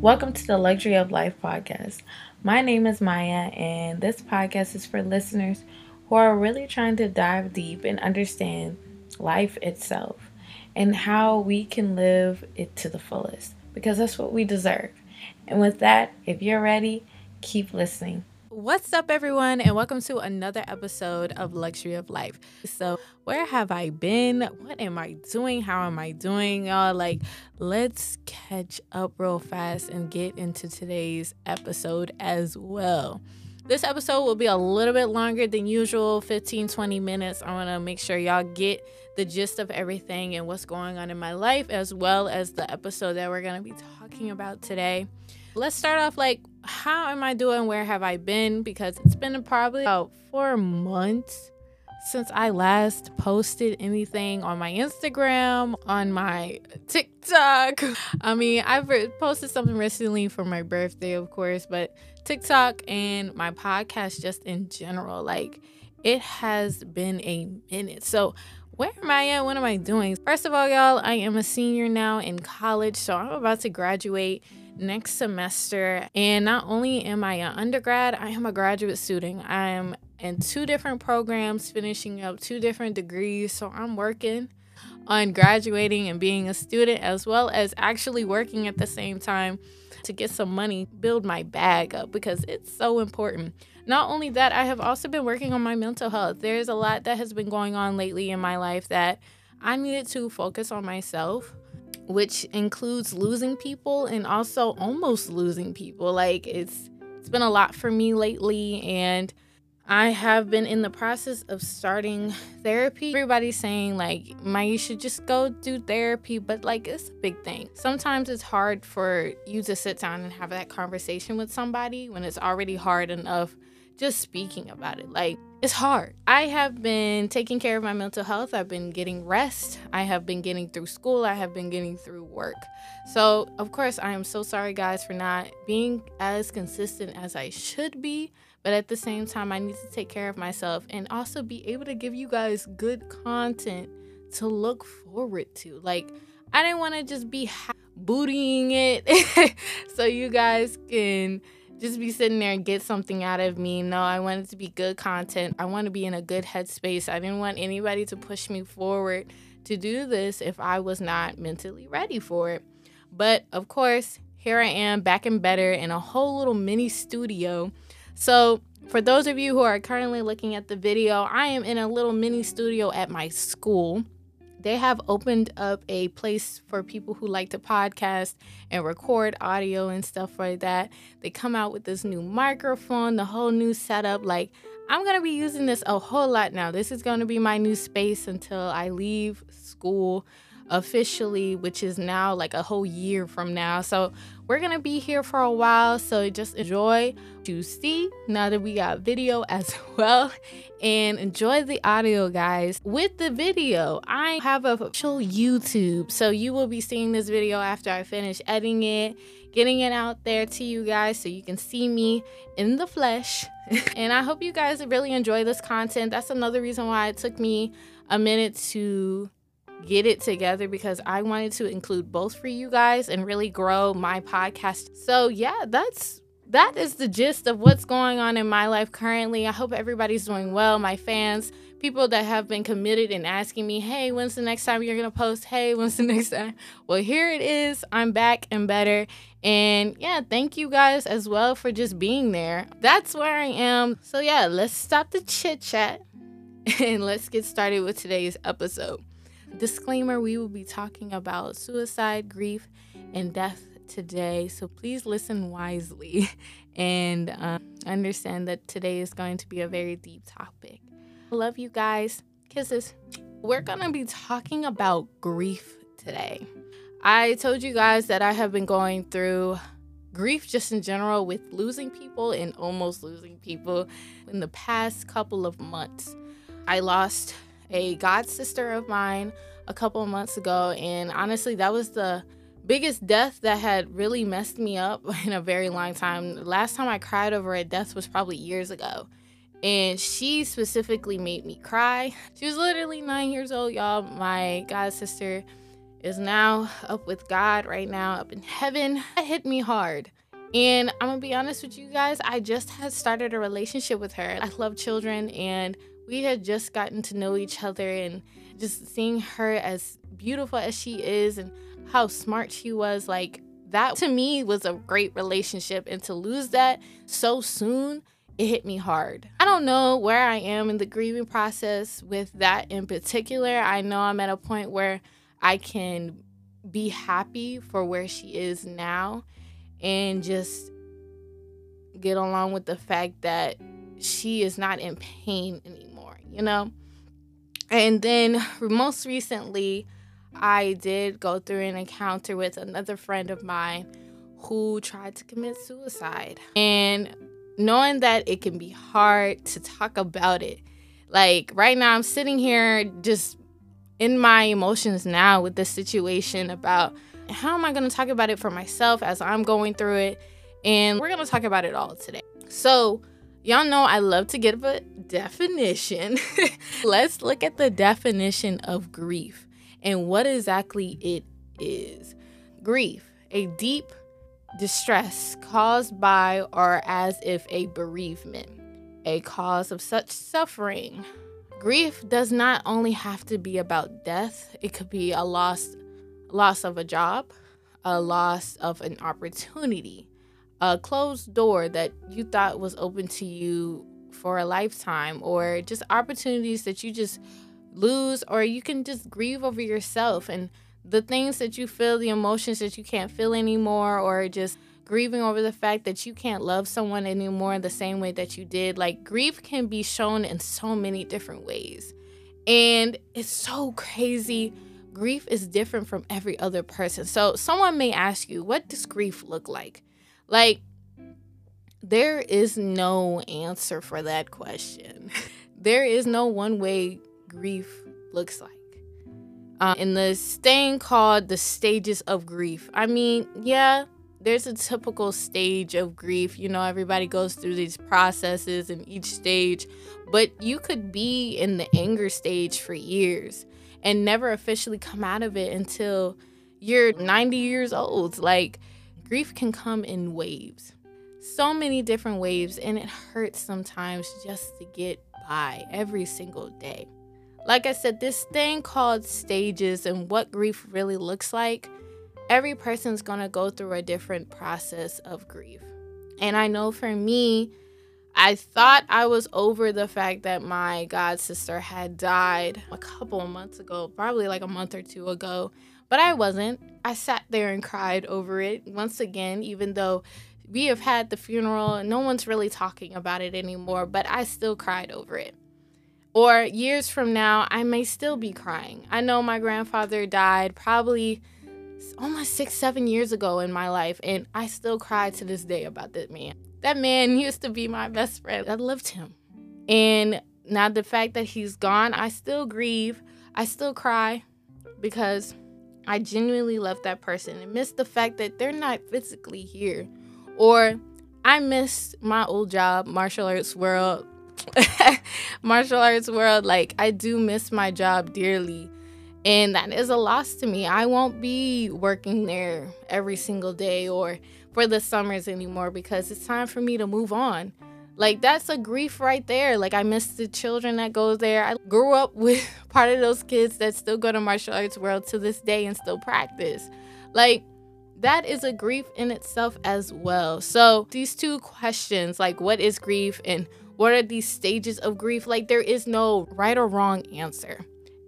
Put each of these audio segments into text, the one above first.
Welcome to the Luxury of Life podcast. My name is Maya, and this podcast is for listeners who are really trying to dive deep and understand life itself and how we can live it to the fullest because that's what we deserve. And with that, if you're ready, keep listening. What's up, everyone, and welcome to another episode of Luxury of Life. So, where have I been? What am I doing? How am I doing? Y'all, like, let's catch up real fast and get into today's episode as well. This episode will be a little bit longer than usual 15 20 minutes. I want to make sure y'all get the gist of everything and what's going on in my life, as well as the episode that we're going to be talking about today. Let's start off like, how am I doing? Where have I been? Because it's been probably about four months since I last posted anything on my Instagram, on my TikTok. I mean, I've posted something recently for my birthday, of course, but TikTok and my podcast just in general, like it has been a minute. So, where am I at? What am I doing? First of all, y'all, I am a senior now in college, so I'm about to graduate next semester. And not only am I an undergrad, I am a graduate student. I am in two different programs, finishing up two different degrees. So I'm working on graduating and being a student, as well as actually working at the same time to get some money, build my bag up because it's so important. Not only that, I have also been working on my mental health. There's a lot that has been going on lately in my life that I needed to focus on myself which includes losing people and also almost losing people. Like it's it's been a lot for me lately and I have been in the process of starting therapy. Everybody's saying like, "My, you should just go do therapy," but like it's a big thing. Sometimes it's hard for you to sit down and have that conversation with somebody when it's already hard enough just speaking about it. Like, it's hard. I have been taking care of my mental health. I've been getting rest. I have been getting through school. I have been getting through work. So, of course, I am so sorry, guys, for not being as consistent as I should be. But at the same time, I need to take care of myself and also be able to give you guys good content to look forward to. Like, I didn't want to just be bootying it so you guys can just be sitting there and get something out of me. No, I wanted to be good content. I want to be in a good headspace. I didn't want anybody to push me forward to do this if I was not mentally ready for it. But of course, here I am back and better in a whole little mini studio. So, for those of you who are currently looking at the video, I am in a little mini studio at my school they have opened up a place for people who like to podcast and record audio and stuff like that. They come out with this new microphone, the whole new setup. Like, I'm going to be using this a whole lot now. This is going to be my new space until I leave school officially, which is now like a whole year from now. So we're gonna be here for a while. So just enjoy to see now that we got video as well. And enjoy the audio, guys. With the video, I have a official YouTube. So you will be seeing this video after I finish editing it, getting it out there to you guys so you can see me in the flesh. and I hope you guys really enjoy this content. That's another reason why it took me a minute to get it together because I wanted to include both for you guys and really grow my podcast. So, yeah, that's that is the gist of what's going on in my life currently. I hope everybody's doing well, my fans, people that have been committed and asking me, "Hey, when's the next time you're going to post? Hey, when's the next time?" Well, here it is. I'm back and better. And yeah, thank you guys as well for just being there. That's where I am. So, yeah, let's stop the chit chat and let's get started with today's episode. Disclaimer we will be talking about suicide, grief, and death today. So please listen wisely and um, understand that today is going to be a very deep topic. Love you guys. Kisses. We're going to be talking about grief today. I told you guys that I have been going through grief just in general with losing people and almost losing people in the past couple of months. I lost a god sister of mine a couple months ago, and honestly, that was the biggest death that had really messed me up in a very long time. Last time I cried over a death was probably years ago. And she specifically made me cry. She was literally nine years old, y'all. My god sister is now up with God right now, up in heaven. It hit me hard. And I'm gonna be honest with you guys, I just had started a relationship with her. I love children and we had just gotten to know each other and just seeing her as beautiful as she is and how smart she was like that to me was a great relationship and to lose that so soon it hit me hard. I don't know where I am in the grieving process with that in particular. I know I'm at a point where I can be happy for where she is now and just get along with the fact that she is not in pain anymore, you know? And then most recently, I did go through an encounter with another friend of mine who tried to commit suicide. And knowing that it can be hard to talk about it, like right now, I'm sitting here just in my emotions now with this situation about how am I going to talk about it for myself as I'm going through it. And we're going to talk about it all today. So, y'all know I love to give a definition. Let's look at the definition of grief and what exactly it is. Grief, a deep distress caused by or as if a bereavement, a cause of such suffering. Grief does not only have to be about death, it could be a loss loss of a job, a loss of an opportunity, a closed door that you thought was open to you for a lifetime or just opportunities that you just lose or you can just grieve over yourself and the things that you feel, the emotions that you can't feel anymore, or just grieving over the fact that you can't love someone anymore the same way that you did. Like, grief can be shown in so many different ways. And it's so crazy. Grief is different from every other person. So, someone may ask you, what does grief look like? Like, there is no answer for that question. there is no one way grief looks like. Uh, in this thing called the stages of grief. I mean, yeah, there's a typical stage of grief. You know, everybody goes through these processes in each stage, but you could be in the anger stage for years and never officially come out of it until you're 90 years old. Like, grief can come in waves, so many different waves, and it hurts sometimes just to get by every single day like I said, this thing called stages and what grief really looks like, every person's gonna go through a different process of grief. And I know for me, I thought I was over the fact that my god sister had died a couple months ago, probably like a month or two ago, but I wasn't. I sat there and cried over it once again, even though we have had the funeral and no one's really talking about it anymore, but I still cried over it. Or years from now, I may still be crying. I know my grandfather died probably almost six, seven years ago in my life, and I still cry to this day about that man. That man used to be my best friend. I loved him. And now the fact that he's gone, I still grieve. I still cry because I genuinely love that person and miss the fact that they're not physically here. Or I miss my old job, martial arts world, martial arts world, like I do miss my job dearly. And that is a loss to me. I won't be working there every single day or for the summers anymore because it's time for me to move on. Like that's a grief right there. Like I miss the children that go there. I grew up with part of those kids that still go to martial arts world to this day and still practice. Like that is a grief in itself as well. So these two questions, like what is grief and what are these stages of grief? Like, there is no right or wrong answer.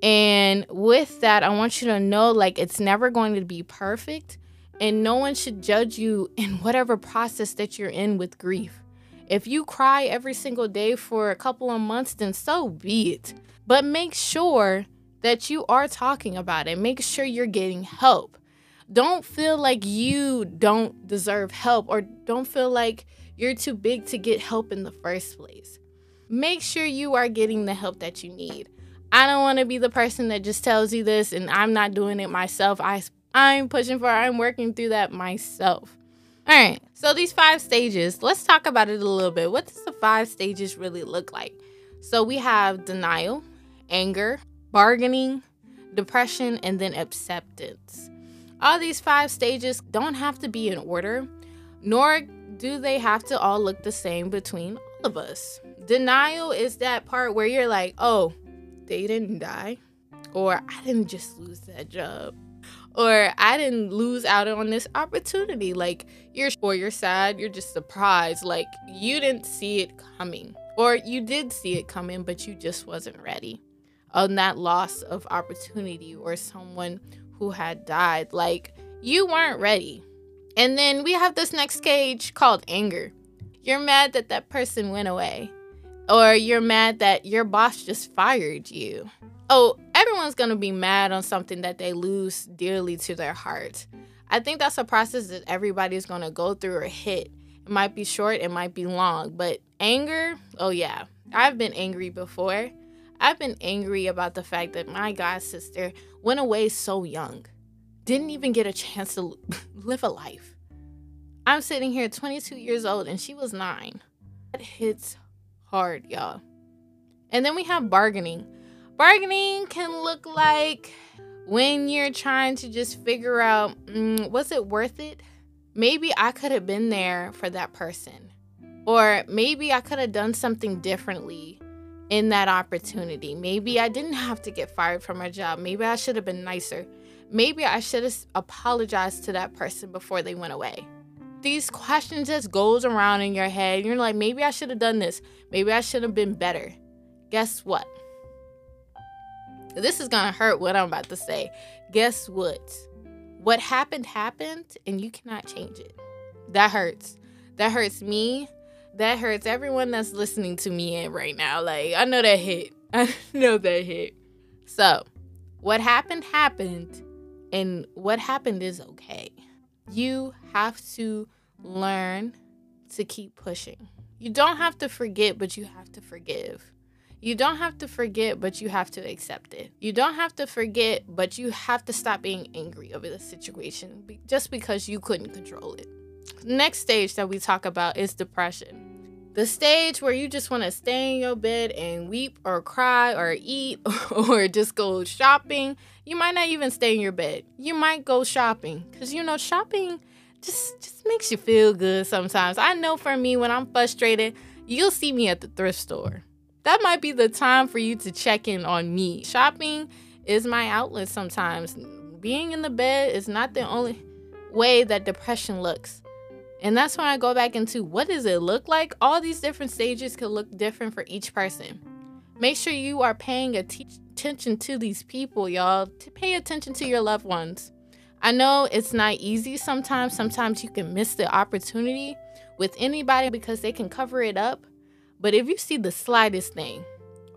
And with that, I want you to know like, it's never going to be perfect, and no one should judge you in whatever process that you're in with grief. If you cry every single day for a couple of months, then so be it. But make sure that you are talking about it. Make sure you're getting help. Don't feel like you don't deserve help or don't feel like you're too big to get help in the first place. Make sure you are getting the help that you need. I don't want to be the person that just tells you this and I'm not doing it myself. I I'm pushing for I'm working through that myself. All right. So these five stages, let's talk about it a little bit. What does the five stages really look like? So we have denial, anger, bargaining, depression, and then acceptance. All these five stages don't have to be in order, nor do they have to all look the same between all of us. Denial is that part where you're like, oh, they didn't die, or I didn't just lose that job, or I didn't lose out on this opportunity. Like you're or you're sad, you're just surprised, like you didn't see it coming, or you did see it coming, but you just wasn't ready on that loss of opportunity or someone who had died. Like you weren't ready. And then we have this next cage called anger. You're mad that that person went away, or you're mad that your boss just fired you. Oh, everyone's gonna be mad on something that they lose dearly to their heart. I think that's a process that everybody's gonna go through or hit. It might be short, it might be long, but anger, oh yeah, I've been angry before. I've been angry about the fact that my god sister went away so young, didn't even get a chance to live a life. I'm sitting here 22 years old and she was nine. That hits hard, y'all. And then we have bargaining. Bargaining can look like when you're trying to just figure out mm, was it worth it? Maybe I could have been there for that person. Or maybe I could have done something differently in that opportunity. Maybe I didn't have to get fired from my job. Maybe I should have been nicer. Maybe I should have apologized to that person before they went away. These questions just goes around in your head. You're like, maybe I should have done this. Maybe I should have been better. Guess what? This is gonna hurt what I'm about to say. Guess what? What happened happened and you cannot change it. That hurts. That hurts me that hurts everyone that's listening to me in right now. Like, I know that hit. I know that hit. So, what happened happened, and what happened is okay. You have to learn to keep pushing. You don't have to forget, but you have to forgive. You don't have to forget, but you have to accept it. You don't have to forget, but you have to stop being angry over the situation just because you couldn't control it. Next stage that we talk about is depression. The stage where you just want to stay in your bed and weep or cry or eat or just go shopping. You might not even stay in your bed. You might go shopping cuz you know shopping just just makes you feel good sometimes. I know for me when I'm frustrated, you'll see me at the thrift store. That might be the time for you to check in on me. Shopping is my outlet sometimes. Being in the bed is not the only way that depression looks. And that's when I go back into what does it look like? All these different stages could look different for each person. Make sure you are paying attention to these people, y'all. To pay attention to your loved ones. I know it's not easy sometimes. Sometimes you can miss the opportunity with anybody because they can cover it up. But if you see the slightest thing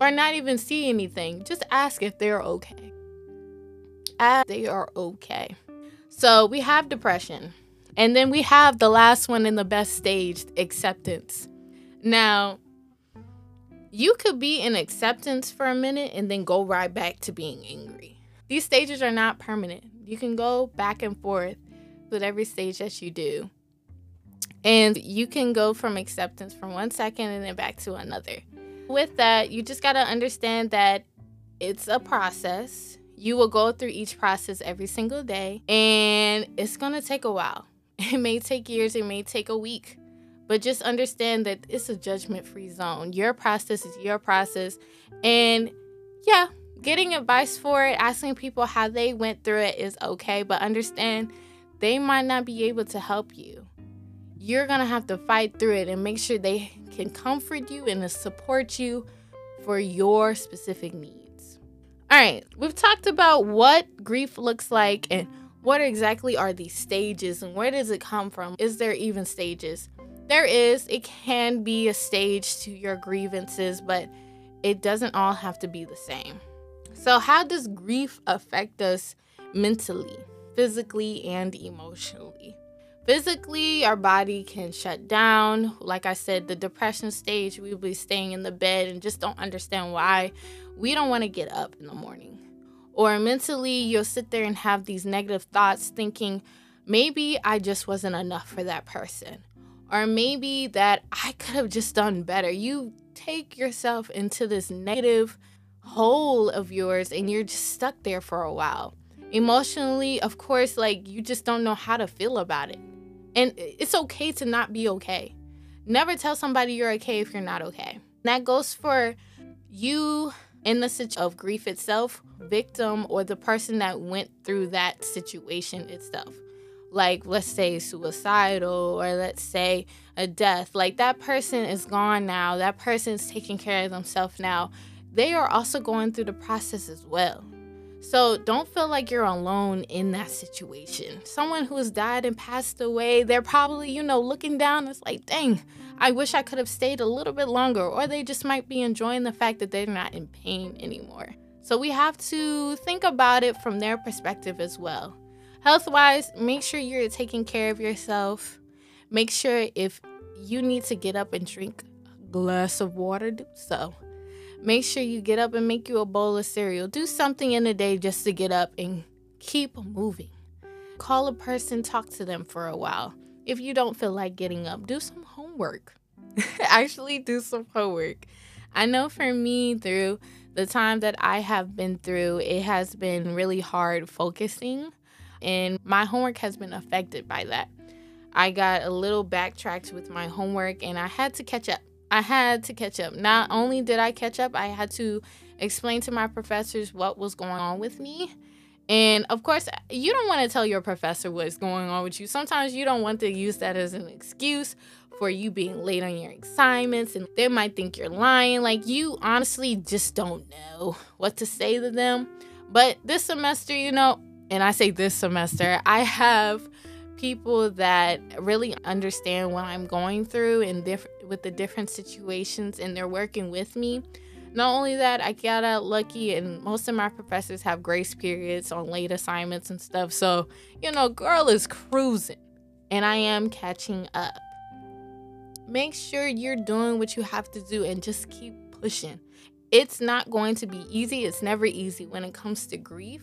or not even see anything, just ask if they're okay. Ask they are okay. So we have depression. And then we have the last one in the best stage, acceptance. Now, you could be in acceptance for a minute and then go right back to being angry. These stages are not permanent. You can go back and forth with every stage that you do. And you can go from acceptance from one second and then back to another. With that, you just got to understand that it's a process. You will go through each process every single day, and it's going to take a while. It may take years, it may take a week, but just understand that it's a judgment free zone. Your process is your process. And yeah, getting advice for it, asking people how they went through it is okay, but understand they might not be able to help you. You're to have to fight through it and make sure they can comfort you and support you for your specific needs. All right, we've talked about what grief looks like and what exactly are these stages and where does it come from? Is there even stages? There is. It can be a stage to your grievances, but it doesn't all have to be the same. So, how does grief affect us mentally, physically, and emotionally? Physically, our body can shut down. Like I said, the depression stage, we'll be staying in the bed and just don't understand why we don't want to get up in the morning. Or mentally, you'll sit there and have these negative thoughts thinking, maybe I just wasn't enough for that person. Or maybe that I could have just done better. You take yourself into this negative hole of yours and you're just stuck there for a while. Emotionally, of course, like you just don't know how to feel about it. And it's okay to not be okay. Never tell somebody you're okay if you're not okay. That goes for you in the situation of grief itself, victim, or the person that went through that situation itself. Like, let's say suicidal, or let's say a death. Like, that person is gone now. That person is taking care of themselves now. They are also going through the process as well. So don't feel like you're alone in that situation. Someone who has died and passed away, they're probably, you know, looking down. It's like, dang, I wish I could have stayed a little bit longer. Or they just might be enjoying the fact that they're not in pain anymore. So we have to think about it from their perspective as well. Health wise, make sure you're taking care of yourself. Make sure if you need to get up and drink a glass of water, do so. Make sure you get up and make you a bowl of cereal. Do something in the day just to get up and keep moving. Call a person, talk to them for a while. If you don't feel like getting up, do some homework. Actually, do some homework. I know for me, through the time that I have been through, it has been really hard focusing, and my homework has been affected by that. I got a little backtracked with my homework, and I had to catch up. I had to catch up. Not only did I catch up, I had to explain to my professors what was going on with me. And of course, you don't want to tell your professor what's going on with you. Sometimes you don't want to use that as an excuse for you being late on your assignments and they might think you're lying. Like, you honestly just don't know what to say to them. But this semester, you know, and I say this semester, I have people that really understand what I'm going through and diff- with the different situations and they're working with me. Not only that, I got out lucky and most of my professors have grace periods on late assignments and stuff. So, you know, girl is cruising and I am catching up. Make sure you're doing what you have to do and just keep pushing. It's not going to be easy. It's never easy when it comes to grief,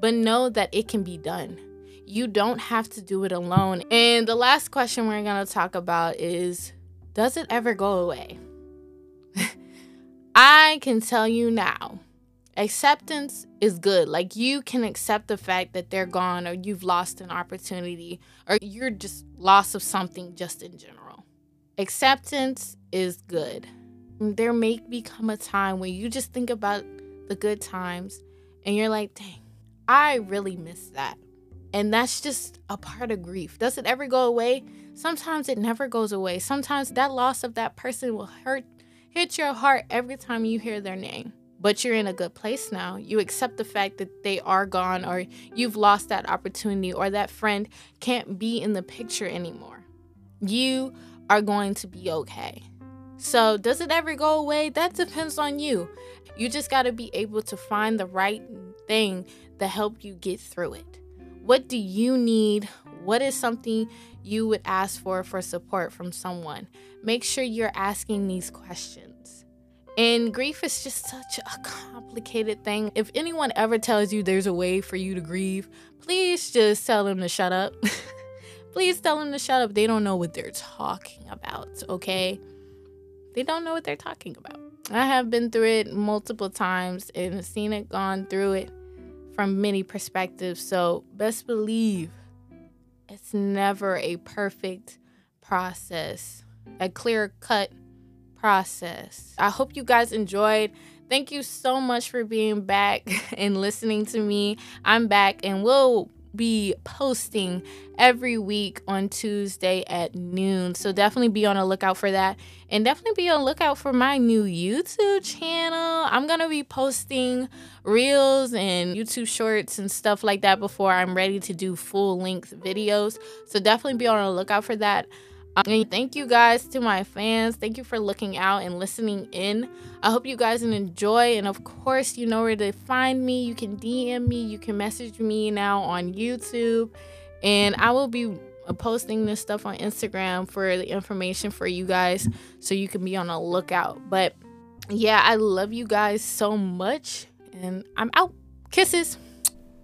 but know that it can be done you don't have to do it alone. And the last question we're going to talk about is Does it ever go away? I can tell you now, acceptance is good. Like you can accept the fact that they're gone or you've lost an opportunity or you're just loss of something just in general. Acceptance is good. There may become a time when you just think about the good times and you're like, dang, I really miss that. And that's just a part of grief. Does it ever go away? Sometimes it never goes away. Sometimes that loss of that person will hurt hit your heart every time you hear their name. But you're in a good place now. You accept the fact that they are gone or you've lost that opportunity or that friend can't be in the picture anymore. You are going to be okay. So, does it ever go away? That depends on you. You just got to be able to find the right thing to help you get through it. What do you need? What is something you would ask for for support from someone? Make sure you're asking these questions. And grief is just such a complicated thing. If anyone ever tells you there's a way for you to grieve, please just tell them to shut up. please tell them to shut up. They don't know what they're talking about, okay? They don't know what they're talking about. I have been through it multiple times and seen it gone through it from many perspectives. So, best believe it's never a perfect process, a clear cut process. I hope you guys enjoyed. Thank you so much for being back and listening to me. I'm back and we'll be posting every week on Tuesday at noon. So definitely be on a lookout for that. And definitely be on lookout for my new YouTube channel. I'm going to be posting reels and YouTube shorts and stuff like that before I'm ready to do full length videos. So definitely be on a lookout for that. Thank you guys to my fans. Thank you for looking out and listening in. I hope you guys enjoy. And of course, you know where to find me. You can DM me, you can message me now on YouTube. And I will be posting this stuff on Instagram for the information for you guys so you can be on a lookout. But yeah, I love you guys so much. And I'm out. Kisses.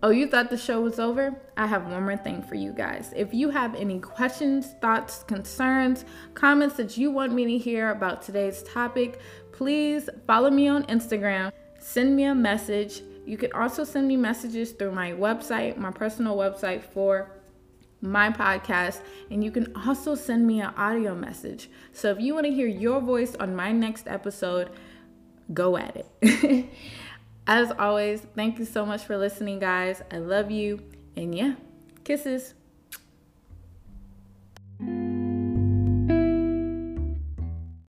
Oh, you thought the show was over? I have one more thing for you guys. If you have any questions, thoughts, concerns, comments that you want me to hear about today's topic, please follow me on Instagram. send me a message. You can also send me messages through my website, my personal website for my podcast, and you can also send me an audio message. So if you want to hear your voice on my next episode, go at it. As always, thank you so much for listening, guys. I love you. And yeah, kisses.